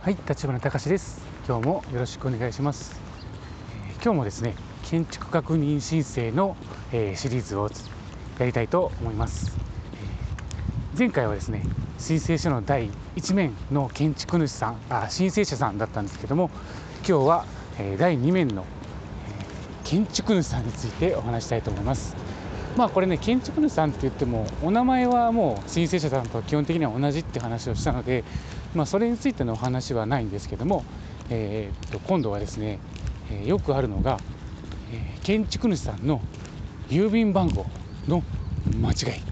はい、立花隆です。今日もよろしくお願いします。えー、今日もですね、建築確認申請の、えー、シリーズをやりたいと思います。えー、前回はですね、申請書の第1面の建築主さん、あ申請者さんだったんですけども、今日は、え第2面の、え建築主さんについてお話したいと思います。まあこれね建築主さんって言ってもお名前はもう申請者さんと基本的には同じって話をしたので、まあ、それについてのお話はないんですけども、えー、っと今度はですね、え、よくあるのが、え、建築主さんの郵便番号の間違い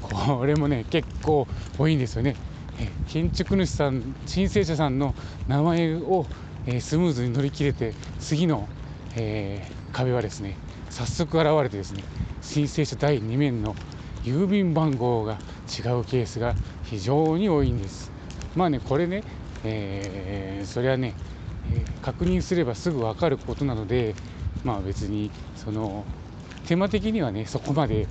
これもね結構多いんですよね。え建築主さん申請者さんの名前を、えスムーズに乗り切れて次の、え壁はですね早速現れてですね申請者第2面の郵便番号が違うケースが非常に多いんです。まあね、これね、えー、それはね、確認すればすぐ分かることなので、まあ別に、その、手間的にはね、そこまで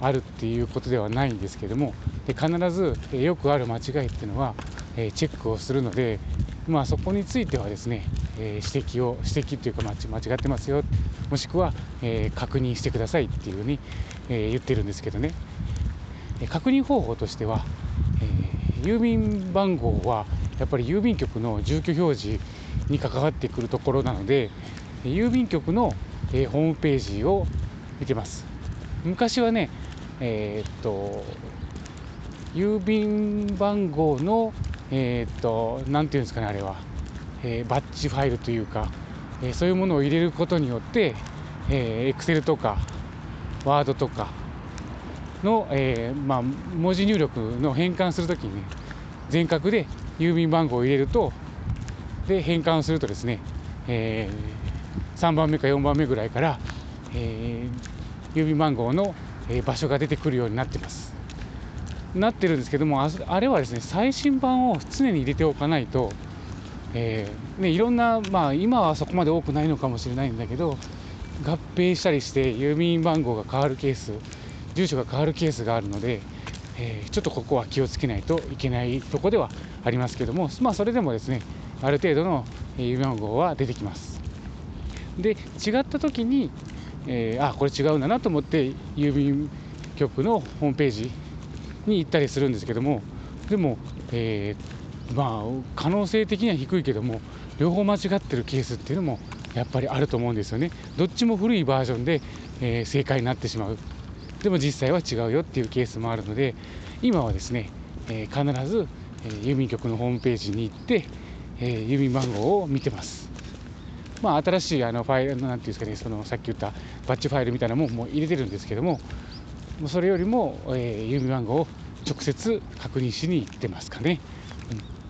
あるっていうことではないんですけども、で必ず、え、よくある間違いっていうのは、え、チェックをするので、まあそこについてはですね、え、指摘を、指摘っていうか間違ってますよ、もしくは、え、確認してくださいっていうふうに、え、言ってるんですけどね、確認方法としては、郵便番号はやっぱり郵便局の住居表示に関わってくるところなので、郵便局の、えホームページを見てます。昔はね、えー、っと、郵便番号の、えー、っと、なんていうんですかね、あれは、え、バッジファイルというか、えそういうものを入れることによって、えー、Excel とか、ワードとかの、えー、まあ、文字入力の変換するときにね、全角で郵便番号を入れると、で、変換するとですね、えー、3番目か4番目ぐらいから、えー、郵便番号の、場所が出てくるようになってます。なってるんですけども、あれはですね、最新版を常に入れておかないと、えー、ね、いろんな、まあ、今はそこまで多くないのかもしれないんだけど、合併したりして郵便番号が変わるケース、住所が変わるケースがあるので、えー、ちょっとここは気をつけないといけないとこではありますけども、まあ、それでもですね、ある程度の郵便番号は出てきます。で、違った時に、えー、あ、これ違うんだなと思って、郵便局のホームページに行ったりするんですけども、でも、えー、まあ、可能性的には低いけども、両方間違ってるケースっていうのもやっぱりあると思うんですよね。どっちも古いバージョンで、えー、正解になってしまう。でも実際は違うよっていうケースもあるので、今はですね、えー、必ず、えー、郵便局のホームページに行って、えー、郵便番号を見てます。まあ、新しいあのファイル、なんていうんですかね、そのさっき言ったバッチファイルみたいなもんも入れてるんですけども、それよりも、えー、郵便番号を直接確認しに行ってますかね。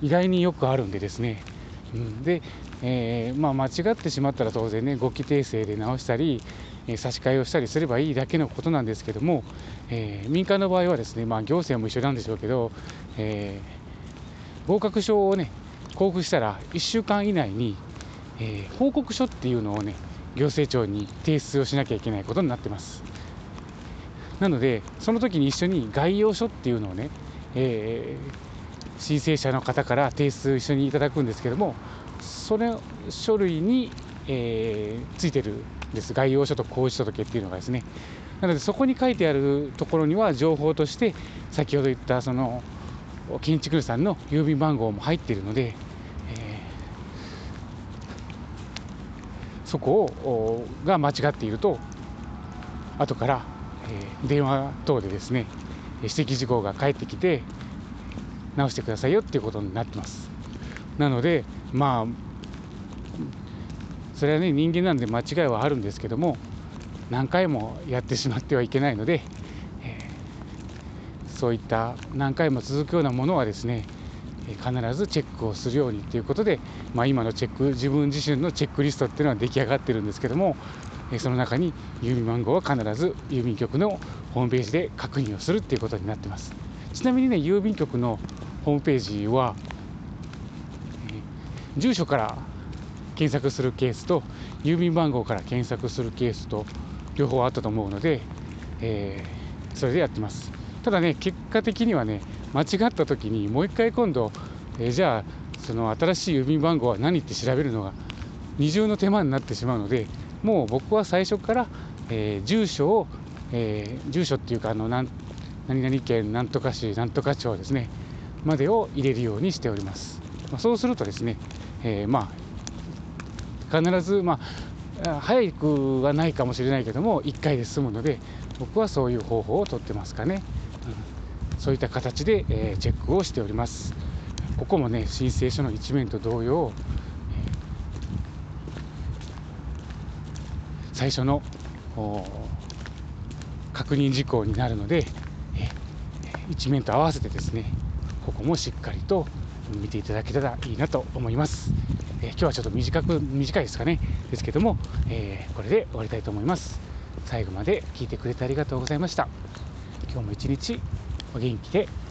うん、意外によくあるんでですね。うん、で、えー、まあ、間違ってしまったら当然ね、語気訂正で直したり、差し替えをしたりすればいいだけのことなんですけども、えー、民間の場合はですね、まあ、行政も一緒なんでしょうけど、えー、合格証をね、交付したら1週間以内に、え報告書っていうのをね、行政庁に提出をしなきゃいけないことになってます。なので、その時に一緒に概要書っていうのをね、えー、申請者の方から提出一緒にいただくんですけども、それ書類に、えー、ついてるです。概要書と公示届っていうのがですね。なのでそこに書いてあるところには情報として先ほど言ったその建築主さんの郵便番号も入っているので、えー、そこをが間違っていると後から、えー、電話等でですね指摘事項が返ってきて直してくださいよっていうことになってます。なのでまあそれはね人間なんで間違いはあるんですけども何回もやってしまってはいけないので、えー、そういった何回も続くようなものはですね必ずチェックをするようにということで、まあ、今のチェック自分自身のチェックリストっていうのは出来上がってるんですけどもその中に郵便番号は必ず郵便局のホームページで確認をするっていうことになってます。ちなみにね郵便局のホームページは住所から検索するケースと郵便番号から検索するケースと両方あったと思うので、えー、それでやってます。ただね、結果的にはね、間違った時にもう一回今度、えー、じゃあその新しい郵便番号は何って調べるのが二重の手間になってしまうのでもう僕は最初から、えー、住所を、えー、住所っていうかあの何々県なんとか市なんとか町ですねまでを入れるようにしております、まあ、そうするとですね、えー、まあ必ずまあ早くはないかもしれないけども1回で済むので僕はそういう方法をとってますかね、うん、そういった形で、えー、チェックをしております。ここもね申請書の一面と同様最初の確認事項になるので一面と合わせてですねここもしっかりと見ていただけたらいいなと思います、えー、今日はちょっと短く短いですかね。ですけども、えー、これで終わりたいと思います。最後まで聞いてくれてありがとうございました。今日も一日お元気で。